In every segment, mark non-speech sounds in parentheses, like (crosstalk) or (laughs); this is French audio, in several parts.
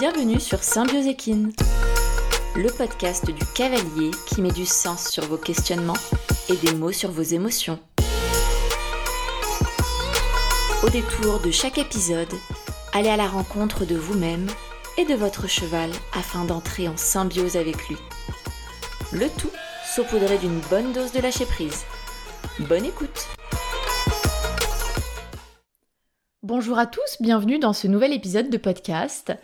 Bienvenue sur Symbiose Équine, le podcast du cavalier qui met du sens sur vos questionnements et des mots sur vos émotions. Au détour de chaque épisode, allez à la rencontre de vous-même et de votre cheval afin d'entrer en symbiose avec lui. Le tout saupoudré d'une bonne dose de lâcher prise. Bonne écoute Bonjour à tous, bienvenue dans ce nouvel épisode de podcast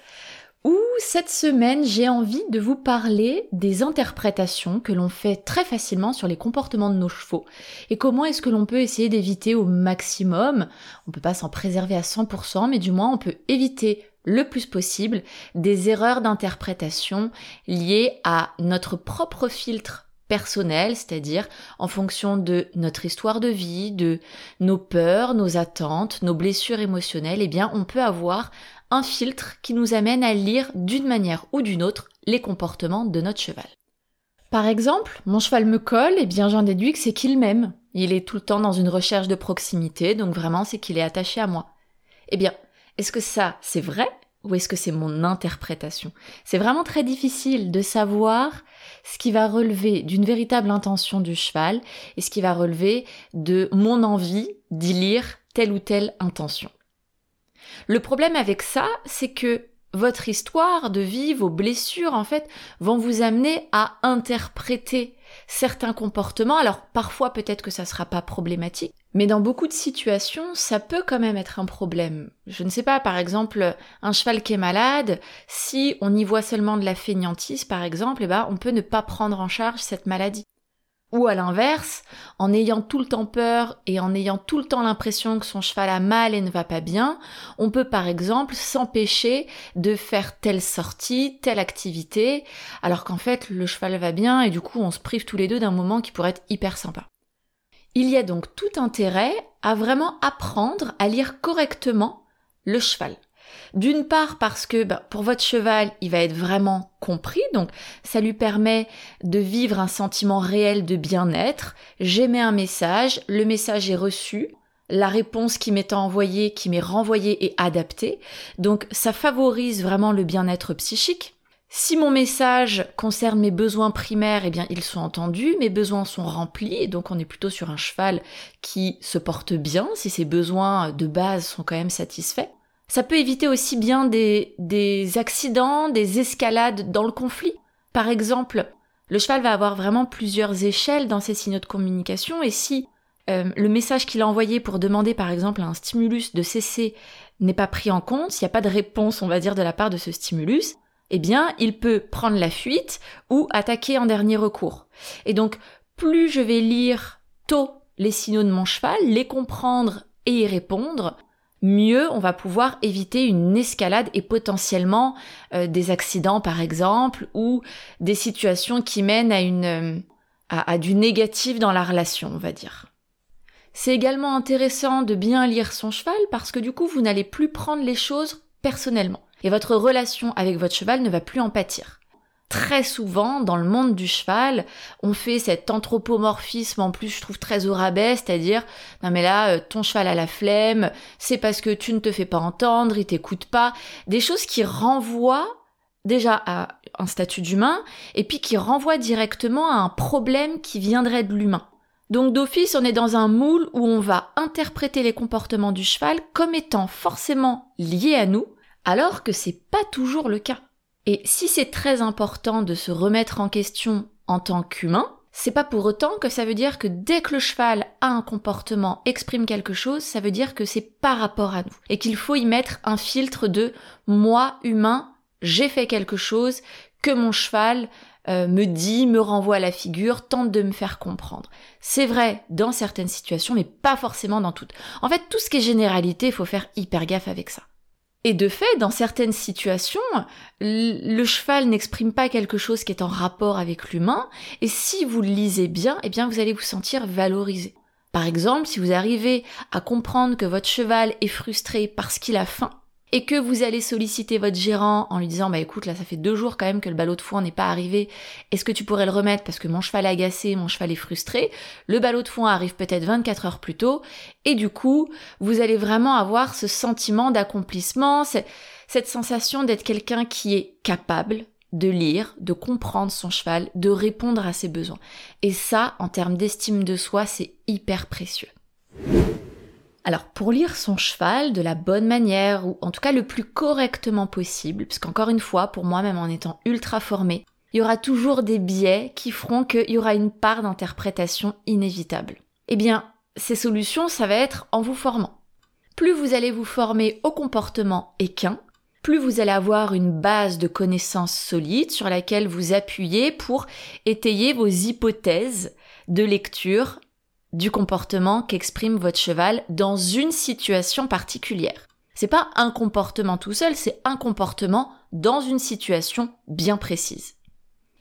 où cette semaine j'ai envie de vous parler des interprétations que l'on fait très facilement sur les comportements de nos chevaux. Et comment est-ce que l'on peut essayer d'éviter au maximum, on peut pas s'en préserver à 100% mais du moins on peut éviter le plus possible des erreurs d'interprétation liées à notre propre filtre personnel, c'est-à-dire en fonction de notre histoire de vie, de nos peurs, nos attentes, nos blessures émotionnelles, eh bien on peut avoir un filtre qui nous amène à lire d'une manière ou d'une autre les comportements de notre cheval. Par exemple, mon cheval me colle, et eh bien j'en déduis que c'est qu'il m'aime. Il est tout le temps dans une recherche de proximité, donc vraiment c'est qu'il est attaché à moi. Eh bien, est-ce que ça c'est vrai ou est-ce que c'est mon interprétation? C'est vraiment très difficile de savoir ce qui va relever d'une véritable intention du cheval et ce qui va relever de mon envie d'y lire telle ou telle intention. Le problème avec ça, c'est que votre histoire de vie, vos blessures, en fait, vont vous amener à interpréter certains comportements. Alors, parfois, peut-être que ça sera pas problématique, mais dans beaucoup de situations, ça peut quand même être un problème. Je ne sais pas, par exemple, un cheval qui est malade, si on y voit seulement de la fainéantise, par exemple, eh ben, on peut ne pas prendre en charge cette maladie. Ou à l'inverse, en ayant tout le temps peur et en ayant tout le temps l'impression que son cheval a mal et ne va pas bien, on peut par exemple s'empêcher de faire telle sortie, telle activité, alors qu'en fait le cheval va bien et du coup on se prive tous les deux d'un moment qui pourrait être hyper sympa. Il y a donc tout intérêt à vraiment apprendre à lire correctement le cheval. D'une part parce que bah, pour votre cheval, il va être vraiment compris, donc ça lui permet de vivre un sentiment réel de bien-être. J'émets un message, le message est reçu, la réponse qui m'est envoyée, qui m'est renvoyée est adaptée, donc ça favorise vraiment le bien-être psychique. Si mon message concerne mes besoins primaires, eh bien ils sont entendus, mes besoins sont remplis, donc on est plutôt sur un cheval qui se porte bien, si ses besoins de base sont quand même satisfaits. Ça peut éviter aussi bien des, des accidents, des escalades dans le conflit. Par exemple, le cheval va avoir vraiment plusieurs échelles dans ses signaux de communication et si euh, le message qu'il a envoyé pour demander par exemple à un stimulus de cesser n'est pas pris en compte, s'il n'y a pas de réponse on va dire de la part de ce stimulus, eh bien il peut prendre la fuite ou attaquer en dernier recours. Et donc plus je vais lire tôt les signaux de mon cheval, les comprendre et y répondre, mieux on va pouvoir éviter une escalade et potentiellement euh, des accidents par exemple ou des situations qui mènent à une euh, à, du négatif dans la relation on va dire. C'est également intéressant de bien lire son cheval parce que du coup vous n'allez plus prendre les choses personnellement et votre relation avec votre cheval ne va plus en pâtir très souvent dans le monde du cheval, on fait cet anthropomorphisme en plus je trouve très au rabais, c'est-à-dire non mais là euh, ton cheval a la flemme, c'est parce que tu ne te fais pas entendre, il t'écoute pas, des choses qui renvoient déjà à un statut d'humain et puis qui renvoient directement à un problème qui viendrait de l'humain. Donc d'office, on est dans un moule où on va interpréter les comportements du cheval comme étant forcément liés à nous, alors que c'est pas toujours le cas. Et si c'est très important de se remettre en question en tant qu'humain, c'est pas pour autant que ça veut dire que dès que le cheval a un comportement, exprime quelque chose, ça veut dire que c'est par rapport à nous. Et qu'il faut y mettre un filtre de moi, humain, j'ai fait quelque chose que mon cheval euh, me dit, me renvoie à la figure, tente de me faire comprendre. C'est vrai dans certaines situations, mais pas forcément dans toutes. En fait, tout ce qui est généralité, il faut faire hyper gaffe avec ça. Et de fait, dans certaines situations, le cheval n'exprime pas quelque chose qui est en rapport avec l'humain, et si vous le lisez bien, eh bien vous allez vous sentir valorisé. Par exemple, si vous arrivez à comprendre que votre cheval est frustré parce qu'il a faim, et que vous allez solliciter votre gérant en lui disant bah écoute là ça fait deux jours quand même que le ballot de foin n'est pas arrivé, est-ce que tu pourrais le remettre? Parce que mon cheval est agacé, mon cheval est frustré, le ballot de foin arrive peut-être 24 heures plus tôt et du coup vous allez vraiment avoir ce sentiment d'accomplissement, cette sensation d'être quelqu'un qui est capable de lire, de comprendre son cheval, de répondre à ses besoins. Et ça, en termes d'estime de soi, c'est hyper précieux. Alors pour lire son cheval de la bonne manière, ou en tout cas le plus correctement possible, puisqu'encore une fois, pour moi même en étant ultra formée, il y aura toujours des biais qui feront qu'il y aura une part d'interprétation inévitable. Eh bien, ces solutions, ça va être en vous formant. Plus vous allez vous former au comportement équin, plus vous allez avoir une base de connaissances solides sur laquelle vous appuyez pour étayer vos hypothèses de lecture du comportement qu'exprime votre cheval dans une situation particulière. C'est pas un comportement tout seul, c'est un comportement dans une situation bien précise.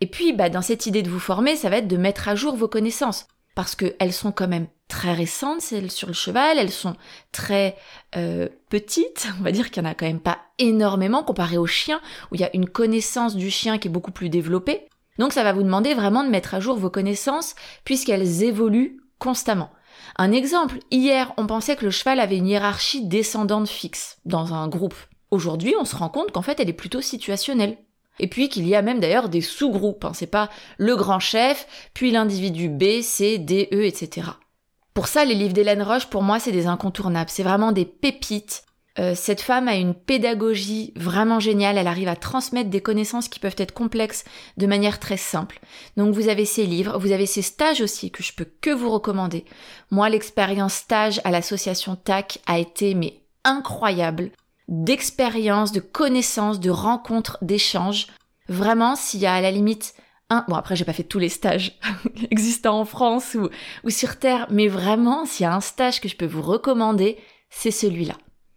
Et puis, bah, dans cette idée de vous former, ça va être de mettre à jour vos connaissances. Parce qu'elles sont quand même très récentes, celles sur le cheval, elles sont très euh, petites, on va dire qu'il n'y en a quand même pas énormément comparé au chien, où il y a une connaissance du chien qui est beaucoup plus développée. Donc ça va vous demander vraiment de mettre à jour vos connaissances, puisqu'elles évoluent constamment. Un exemple, hier on pensait que le cheval avait une hiérarchie descendante fixe dans un groupe. Aujourd'hui on se rend compte qu'en fait elle est plutôt situationnelle. Et puis qu'il y a même d'ailleurs des sous-groupes, hein. c'est pas le grand chef, puis l'individu B, C, D, E, etc. Pour ça, les livres d'Hélène Roche, pour moi, c'est des incontournables. C'est vraiment des pépites euh, cette femme a une pédagogie vraiment géniale, elle arrive à transmettre des connaissances qui peuvent être complexes de manière très simple. Donc vous avez ses livres, vous avez ses stages aussi que je peux que vous recommander. Moi l'expérience stage à l'association TAC a été mais incroyable, d'expérience, de connaissances, de rencontres, d'échanges. Vraiment s'il y a à la limite un, bon après j'ai pas fait tous les stages (laughs) existants en France ou, ou sur Terre, mais vraiment s'il y a un stage que je peux vous recommander, c'est celui-là.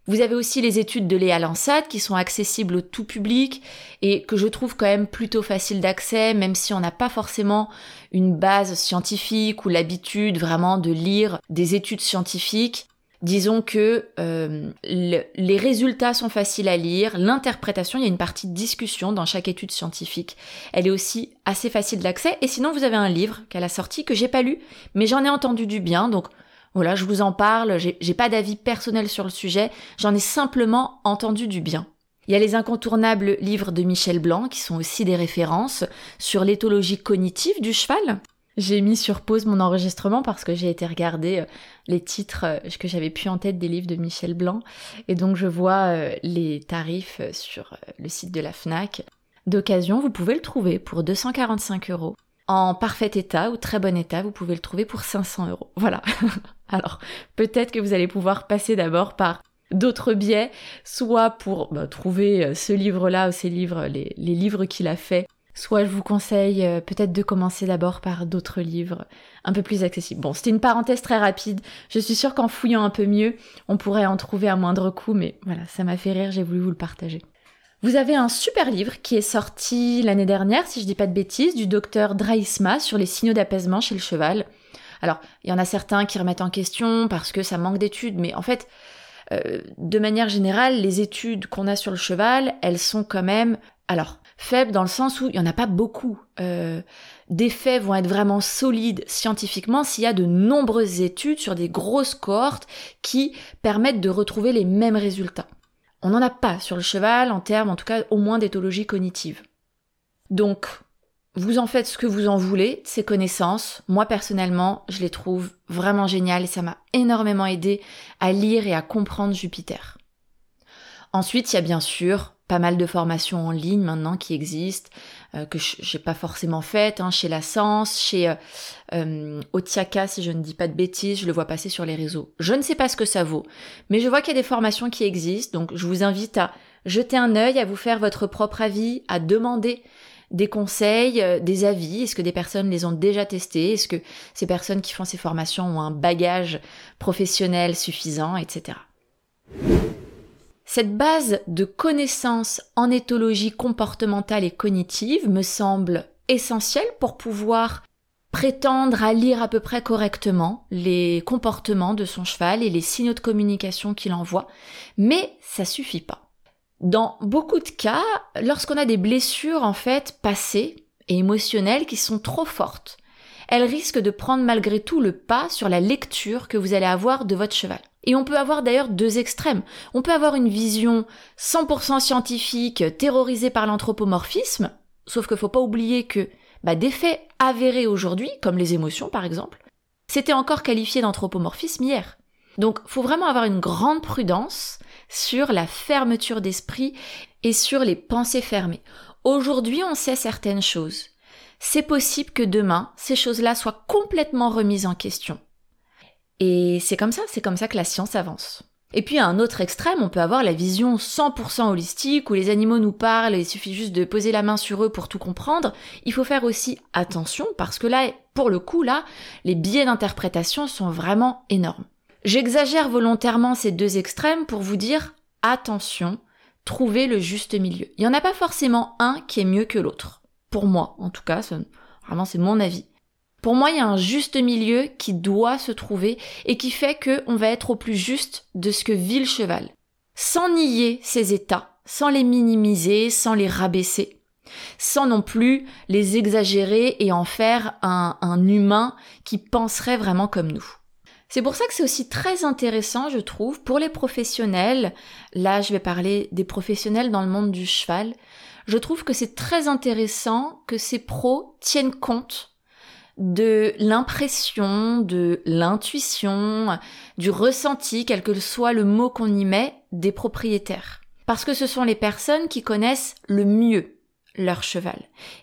Vous avez aussi les études de Léa Lansat qui sont accessibles au tout public et que je trouve quand même plutôt facile d'accès, même si on n'a pas forcément une base scientifique ou l'habitude vraiment de lire des études scientifiques. Disons que euh, les résultats sont faciles à lire, l'interprétation, il y a une partie de discussion dans chaque étude scientifique. Elle est aussi assez facile d'accès. Et sinon, vous avez un livre qu'elle a sorti que j'ai pas lu, mais j'en ai entendu du bien, donc voilà, je vous en parle, j'ai pas d'avis personnel sur le sujet, j'en ai simplement entendu du bien. Il y a les incontournables livres de Michel Blanc qui sont aussi des références sur l'éthologie cognitive du cheval. J'ai mis sur pause mon enregistrement parce que j'ai été regarder euh, les titres euh, que j'avais pu en tête des livres de Michel Blanc et donc je vois euh, les tarifs sur le site de la FNAC. D'occasion, vous pouvez le trouver pour 245 euros en parfait état ou très bon état, vous pouvez le trouver pour 500 euros. Voilà. (laughs) (laughs) Alors, peut-être que vous allez pouvoir passer d'abord par d'autres biais, soit pour bah, trouver euh, ce livre-là ou ces livres, les, livres qu'il a fait, soit je vous conseille euh, peut-être de commencer d'abord par d'autres livres un peu plus accessibles. Bon, c'était une parenthèse très rapide. Je suis sûre qu'en fouillant un peu mieux, on pourrait en trouver à moindre coût, mais voilà, ça m'a fait rire, j'ai voulu vous le partager. Vous avez un super livre qui est sorti l'année dernière, si je dis pas de bêtises, du docteur Draisma sur les signaux d'apaisement chez le cheval. Alors, il y en a certains qui remettent en question parce que ça manque d'études, mais en fait, euh, de manière générale, les études qu'on a sur le cheval, elles sont quand même, alors, faibles dans le sens où il n'y en a pas beaucoup. Euh, des faits vont être vraiment solides scientifiquement s'il y a de nombreuses études sur des grosses cohortes qui permettent de retrouver les mêmes résultats. On n'en a pas sur le cheval en termes, en tout cas, au moins d'éthologie cognitive. Donc, vous en faites ce que vous en voulez, ces connaissances. Moi, personnellement, je les trouve vraiment géniales et ça m'a énormément aidé à lire et à comprendre Jupiter. Ensuite, il y a bien sûr pas mal de formations en ligne maintenant qui existent, euh, que j'ai pas forcément faites, hein, chez La Sens, chez euh, euh, Otiaka, si je ne dis pas de bêtises, je le vois passer sur les réseaux. Je ne sais pas ce que ça vaut, mais je vois qu'il y a des formations qui existent, donc je vous invite à jeter un œil, à vous faire votre propre avis, à demander des conseils, des avis, est-ce que des personnes les ont déjà testés, est-ce que ces personnes qui font ces formations ont un bagage professionnel suffisant, etc. Cette base de connaissances en éthologie comportementale et cognitive me semble essentielle pour pouvoir prétendre à lire à peu près correctement les comportements de son cheval et les signaux de communication qu'il envoie, mais ça suffit pas. Dans beaucoup de cas, lorsqu'on a des blessures en fait passées et émotionnelles qui sont trop fortes, elles risquent de prendre malgré tout le pas sur la lecture que vous allez avoir de votre cheval. Et on peut avoir d'ailleurs deux extrêmes. On peut avoir une vision 100% scientifique, terrorisée par l'anthropomorphisme, sauf qu'il faut pas oublier que bah, des faits avérés aujourd'hui, comme les émotions par exemple, c'était encore qualifié d'anthropomorphisme hier. Donc faut vraiment avoir une grande prudence sur la fermeture d'esprit et sur les pensées fermées. Aujourd'hui, on sait certaines choses. C'est possible que demain, ces choses-là soient complètement remises en question. Et c'est comme ça, c'est comme ça que la science avance. Et puis à un autre extrême, on peut avoir la vision 100% holistique où les animaux nous parlent et il suffit juste de poser la main sur eux pour tout comprendre. Il faut faire aussi attention parce que là, pour le coup, là, les biais d'interprétation sont vraiment énormes. J'exagère volontairement ces deux extrêmes pour vous dire attention, trouvez le juste milieu. Il n'y en a pas forcément un qui est mieux que l'autre. Pour moi, en tout cas, vraiment c'est mon avis. Pour moi, il y a un juste milieu qui doit se trouver et qui fait qu'on va être au plus juste de ce que vit le cheval. Sans nier ses états, sans les minimiser, sans les rabaisser, sans non plus les exagérer et en faire un, un humain qui penserait vraiment comme nous. C'est pour ça que c'est aussi très intéressant, je trouve, pour les professionnels. Là, je vais parler des professionnels dans le monde du cheval. Je trouve que c'est très intéressant que ces pros tiennent compte de l'impression, de l'intuition, du ressenti, quel que soit le mot qu'on y met, des propriétaires. Parce que ce sont les personnes qui connaissent le mieux leur cheval.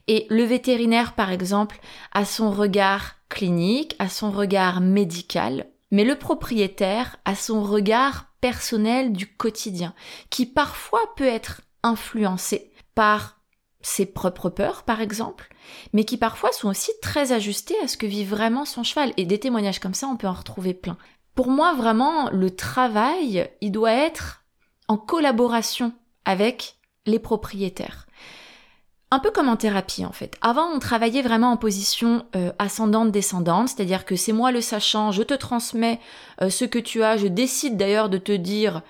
Et le vétérinaire, par exemple, a son regard clinique, a son regard médical, mais le propriétaire a son regard personnel du quotidien, qui parfois peut être influencé par ses propres peurs, par exemple, mais qui parfois sont aussi très ajustés à ce que vit vraiment son cheval. Et des témoignages comme ça, on peut en retrouver plein. Pour moi, vraiment, le travail, il doit être en collaboration avec les propriétaires. Un peu comme en thérapie en fait. Avant, on travaillait vraiment en position euh, ascendante-descendante, c'est-à-dire que c'est moi le sachant, je te transmets euh, ce que tu as, je décide d'ailleurs de te dire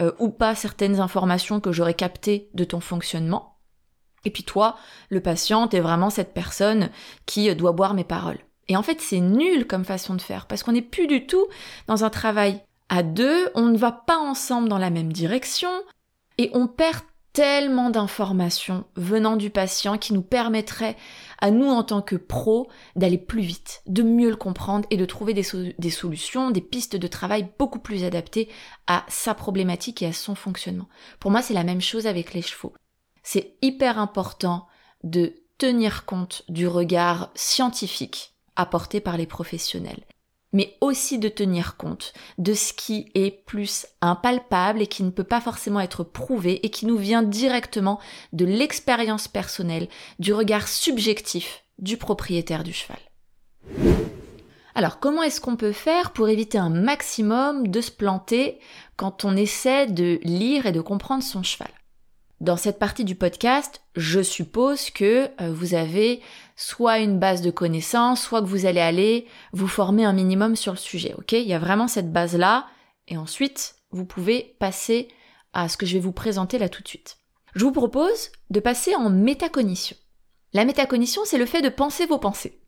euh, ou pas certaines informations que j'aurais captées de ton fonctionnement. Et puis toi, le patient, t'es vraiment cette personne qui doit boire mes paroles. Et en fait, c'est nul comme façon de faire, parce qu'on n'est plus du tout dans un travail à deux, on ne va pas ensemble dans la même direction, et on perd tellement d'informations venant du patient qui nous permettraient à nous en tant que pros d'aller plus vite, de mieux le comprendre et de trouver des, des, solutions, des pistes de travail beaucoup plus adaptées à sa problématique et à son fonctionnement. Pour moi, c'est la même chose avec les chevaux c'est hyper important de tenir compte du regard scientifique apporté par les professionnels, mais aussi de tenir compte de ce qui est plus impalpable et qui ne peut pas forcément être prouvé et qui nous vient directement de l'expérience personnelle, du regard subjectif du propriétaire du cheval. Alors comment est-ce qu'on peut faire pour éviter un maximum de se planter quand on essaie de lire et de comprendre son cheval? Dans cette partie du podcast, je suppose que euh, vous avez soit une base de connaissances, soit que vous allez aller vous former un minimum sur le sujet. Ok? Il y a vraiment cette base-là, et ensuite vous pouvez passer à ce que je vais vous présenter là tout de suite. Je vous propose de passer en métacognition. La métacognition, c'est le fait de penser vos pensées.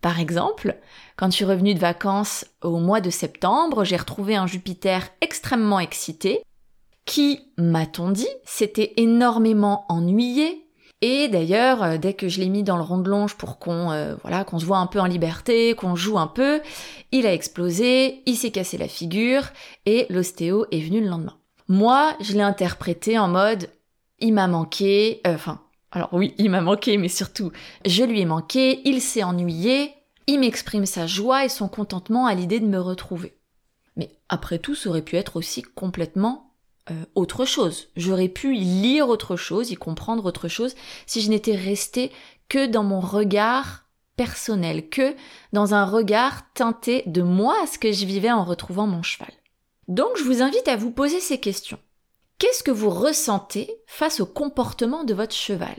Par exemple, quand je suis revenue de vacances au mois de septembre, j'ai retrouvé un Jupiter extrêmement excité, qui, m'a-t-on dit, s'était énormément ennuyé. Et d'ailleurs, euh, dès que je l'ai mis dans le rond de longe pour qu'on euh, voilà, qu'on se voit un peu en liberté, qu'on joue un peu, il a explosé, il s'est cassé la figure et l'ostéo est venu le lendemain. Moi, je l'ai interprété en mode il m'a manqué, euh, enfin, alors oui, il m'a manqué, mais surtout, je lui ai manqué, il s'est ennuyé, il m'exprime sa joie et son contentement à l'idée de me retrouver. Mais après tout, ça aurait pu être aussi complètement euh, autre chose. J'aurais pu y lire autre chose, y comprendre autre chose, si je n'étais restée que dans mon regard personnel, que dans un regard teinté de moi à ce que je vivais en retrouvant mon cheval. Donc je vous invite à vous poser ces questions. Qu'est-ce que vous ressentez face au comportement de votre cheval?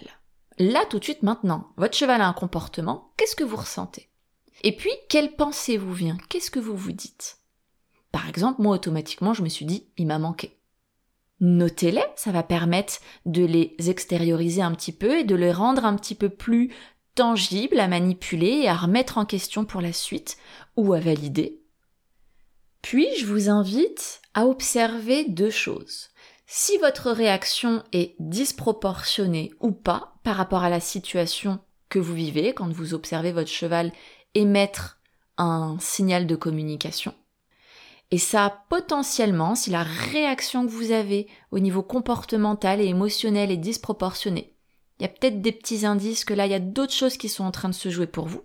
Là tout de suite maintenant, votre cheval a un comportement, qu'est-ce que vous ressentez? Et puis, quelle pensée vous vient? Qu'est-ce que vous vous dites? Par exemple, moi automatiquement, je me suis dit, il m'a manqué. Notez-les, ça va permettre de les extérioriser un petit peu et de les rendre un petit peu plus tangibles à manipuler et à remettre en question pour la suite ou à valider. Puis je vous invite à observer deux choses. Si votre réaction est disproportionnée ou pas par rapport à la situation que vous vivez quand vous observez votre cheval émettre un signal de communication. Et ça, potentiellement, si la réaction que vous avez au niveau comportemental et émotionnel est disproportionnée, il y a peut-être des petits indices que là, il y a d'autres choses qui sont en train de se jouer pour vous.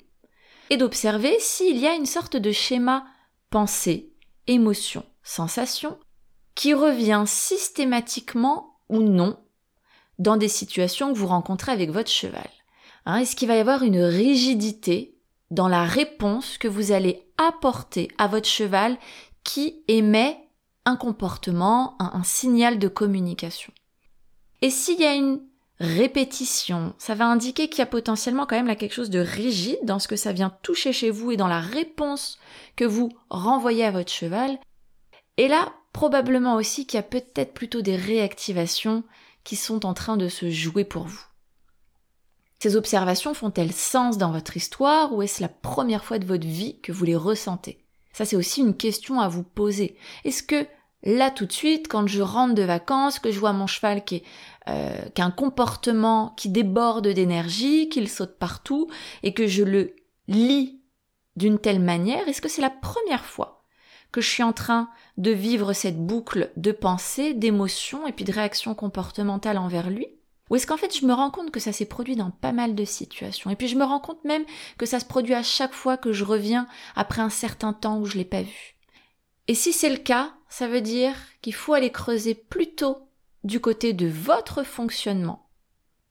Et d'observer s'il y a une sorte de schéma pensée, émotion, sensation, qui revient systématiquement ou non dans des situations que vous rencontrez avec votre cheval. Hein, Est-ce qu'il va y avoir une rigidité dans la réponse que vous allez apporter à votre cheval qui émet un comportement, un, signal de communication. Et s'il y a une répétition, ça va indiquer qu'il y a potentiellement quand même là quelque chose de rigide dans ce que ça vient toucher chez vous et dans la réponse que vous renvoyez à votre cheval. Et là, probablement aussi qu'il y a peut-être plutôt des réactivations qui sont en train de se jouer pour vous. Ces observations font-elles sens dans votre histoire ou est-ce la première fois de votre vie que vous les ressentez? Ça c'est aussi une question à vous poser. Est-ce que là tout de suite, quand je rentre de vacances, que je vois mon cheval qui, euh, qui a un comportement qui déborde d'énergie, qu'il saute partout et que je le lis d'une telle manière, est-ce que c'est la première fois que je suis en train de vivre cette boucle de pensée, d'émotion et puis de réaction comportementale envers lui? Ou est-ce qu'en fait je me rends compte que ça s'est produit dans pas mal de situations? Et puis je me rends compte même que ça se produit à chaque fois que je reviens après un certain temps où je l'ai pas vu. Et si c'est le cas, ça veut dire qu'il faut aller creuser plutôt du côté de votre fonctionnement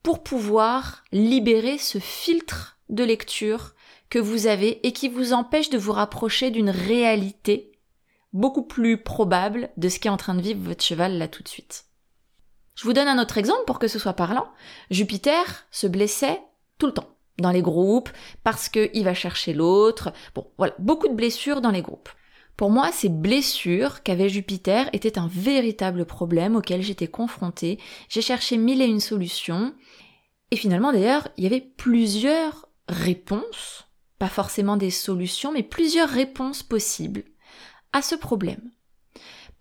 pour pouvoir libérer ce filtre de lecture que vous avez et qui vous empêche de vous rapprocher d'une réalité beaucoup plus probable de ce qui est en train de vivre votre cheval là tout de suite. Je vous donne un autre exemple pour que ce soit parlant. Jupiter se blessait tout le temps dans les groupes parce qu'il va chercher l'autre. Bon, voilà, beaucoup de blessures dans les groupes. Pour moi, ces blessures qu'avait Jupiter étaient un véritable problème auquel j'étais confrontée. J'ai cherché mille et une solutions. Et finalement, d'ailleurs, il y avait plusieurs réponses, pas forcément des solutions, mais plusieurs réponses possibles à ce problème.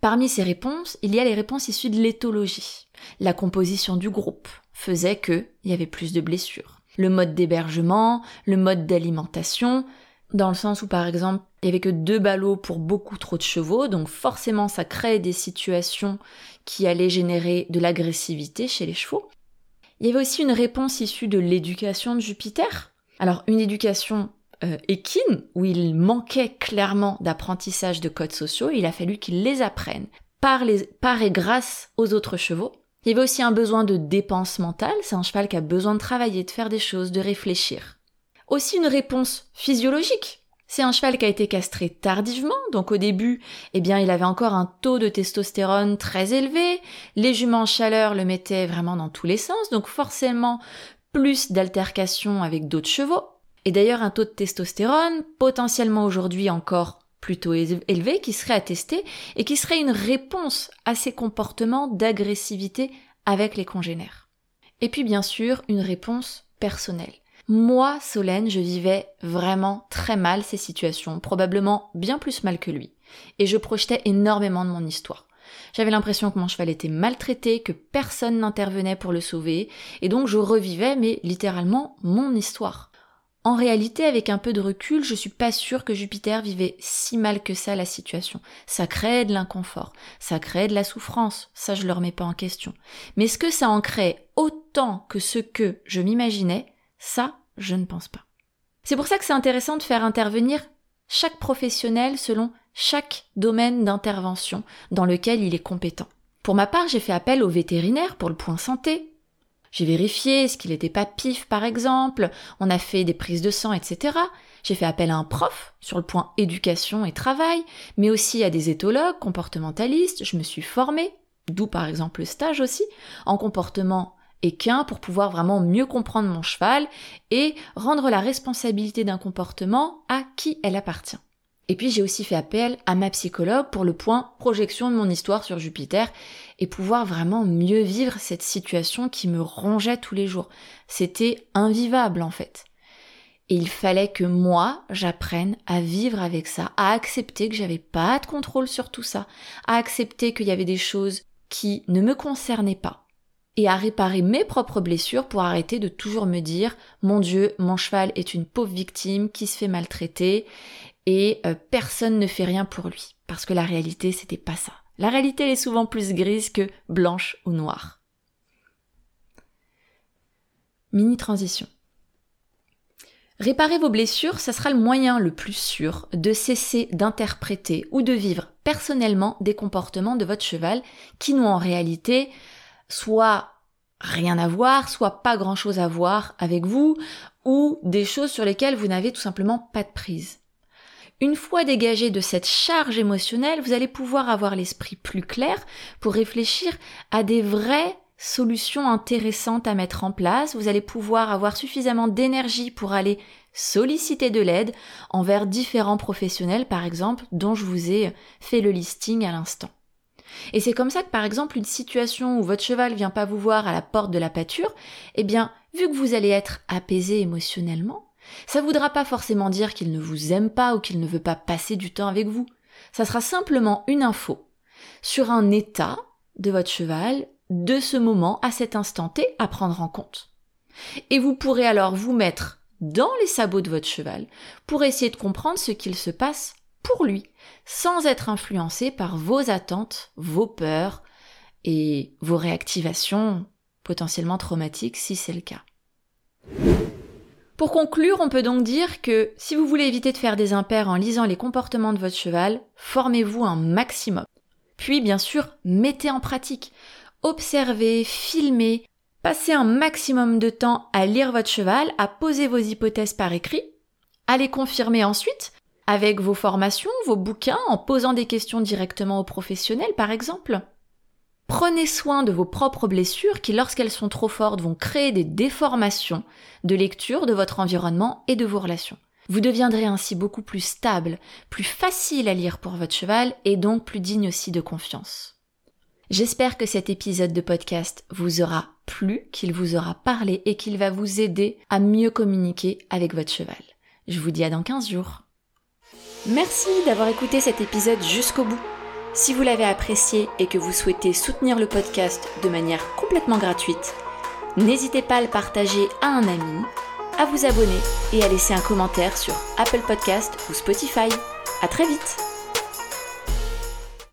Parmi ces réponses, il y a les réponses issues de l'éthologie. La composition du groupe faisait qu'il y avait plus de blessures. Le mode d'hébergement, le mode d'alimentation, dans le sens où par exemple il y avait que deux ballots pour beaucoup trop de chevaux, donc forcément ça crée des situations qui allaient générer de l'agressivité chez les chevaux. Il y avait aussi une réponse issue de l'éducation de Jupiter. Alors une éducation euh, équine, où il manquait clairement d'apprentissage de codes sociaux, il a fallu qu'il les apprenne par, les, par et grâce aux autres chevaux. Il y avait aussi un besoin de dépense mentale, c'est un cheval qui a besoin de travailler, de faire des choses, de réfléchir. Aussi une réponse physiologique. C'est un cheval qui a été castré tardivement, donc au début, eh bien, il avait encore un taux de testostérone très élevé, les juments en chaleur le mettaient vraiment dans tous les sens, donc forcément plus d'altercations avec d'autres chevaux et d'ailleurs un taux de testostérone potentiellement aujourd'hui encore plutôt élevé qui serait attesté et qui serait une réponse à ces comportements d'agressivité avec les congénères. Et puis bien sûr une réponse personnelle. Moi, Solène, je vivais vraiment très mal ces situations, probablement bien plus mal que lui, et je projetais énormément de mon histoire. J'avais l'impression que mon cheval était maltraité, que personne n'intervenait pour le sauver, et donc je revivais, mais littéralement, mon histoire. En réalité, avec un peu de recul, je suis pas sûre que Jupiter vivait si mal que ça la situation. Ça crée de l'inconfort, ça crée de la souffrance, ça je le remets pas en question. Mais est-ce que ça en crée autant que ce que je m'imaginais? Ça, je ne pense pas. C'est pour ça que c'est intéressant de faire intervenir chaque professionnel selon chaque domaine d'intervention dans lequel il est compétent. Pour ma part, j'ai fait appel au vétérinaire pour le point santé, j'ai vérifié ce qu'il n'était pas pif par exemple, on a fait des prises de sang, etc. J'ai fait appel à un prof sur le point éducation et travail, mais aussi à des éthologues, comportementalistes, je me suis formée, d'où par exemple le stage aussi, en comportement équin pour pouvoir vraiment mieux comprendre mon cheval et rendre la responsabilité d'un comportement à qui elle appartient. Et puis j'ai aussi fait appel à ma psychologue pour le point projection de mon histoire sur Jupiter et pouvoir vraiment mieux vivre cette situation qui me rongeait tous les jours. C'était invivable en fait. Et il fallait que moi, j'apprenne à vivre avec ça, à accepter que j'avais pas de contrôle sur tout ça, à accepter qu'il y avait des choses qui ne me concernaient pas, et à réparer mes propres blessures pour arrêter de toujours me dire mon Dieu, mon cheval est une pauvre victime qui se fait maltraiter et euh, personne ne fait rien pour lui. Parce que la réalité, c'était pas ça. La réalité, est souvent plus grise que blanche ou noire. Mini transition. Réparer vos blessures, ça sera le moyen le plus sûr de cesser d'interpréter ou de vivre personnellement des comportements de votre cheval qui n'ont en réalité soit rien à voir, soit pas grand chose à voir avec vous, ou des choses sur lesquelles vous n'avez tout simplement pas de prise. Une fois dégagé de cette charge émotionnelle, vous allez pouvoir avoir l'esprit plus clair pour réfléchir à des vraies solutions intéressantes à mettre en place. Vous allez pouvoir avoir suffisamment d'énergie pour aller solliciter de l'aide envers différents professionnels, par exemple, dont je vous ai fait le listing à l'instant. Et c'est comme ça que par exemple une situation où votre cheval vient pas vous voir à la porte de la pâture, eh bien, vu que vous allez être apaisé émotionnellement, ça voudra pas forcément dire qu'il ne vous aime pas ou qu'il ne veut pas passer du temps avec vous. Ça sera simplement une info sur un état de votre cheval de ce moment à cet instant T à prendre en compte. Et vous pourrez alors vous mettre dans les sabots de votre cheval pour essayer de comprendre ce qu'il se passe pour lui, sans être influencé par vos attentes, vos peurs et vos réactivations potentiellement traumatiques si c'est le cas. Pour conclure, on peut donc dire que si vous voulez éviter de faire des impairs en lisant les comportements de votre cheval, formez-vous un maximum. Puis bien sûr, mettez en pratique. Observez, filmez, passez un maximum de temps à lire votre cheval, à poser vos hypothèses par écrit, à les confirmer ensuite avec vos formations, vos bouquins, en posant des questions directement aux professionnels par exemple. Prenez soin de vos propres blessures qui, lorsqu'elles sont trop fortes, vont créer des déformations de lecture de votre environnement et de vos relations. Vous deviendrez ainsi beaucoup plus stable, plus facile à lire pour votre cheval et donc plus digne aussi de confiance. J'espère que cet épisode de podcast vous aura plu, qu'il vous aura parlé et qu'il va vous aider à mieux communiquer avec votre cheval. Je vous dis à dans 15 jours. Merci d'avoir écouté cet épisode jusqu'au bout. Si vous l'avez apprécié et que vous souhaitez soutenir le podcast de manière complètement gratuite, n'hésitez pas à le partager à un ami, à vous abonner et à laisser un commentaire sur Apple Podcast ou Spotify. À très vite!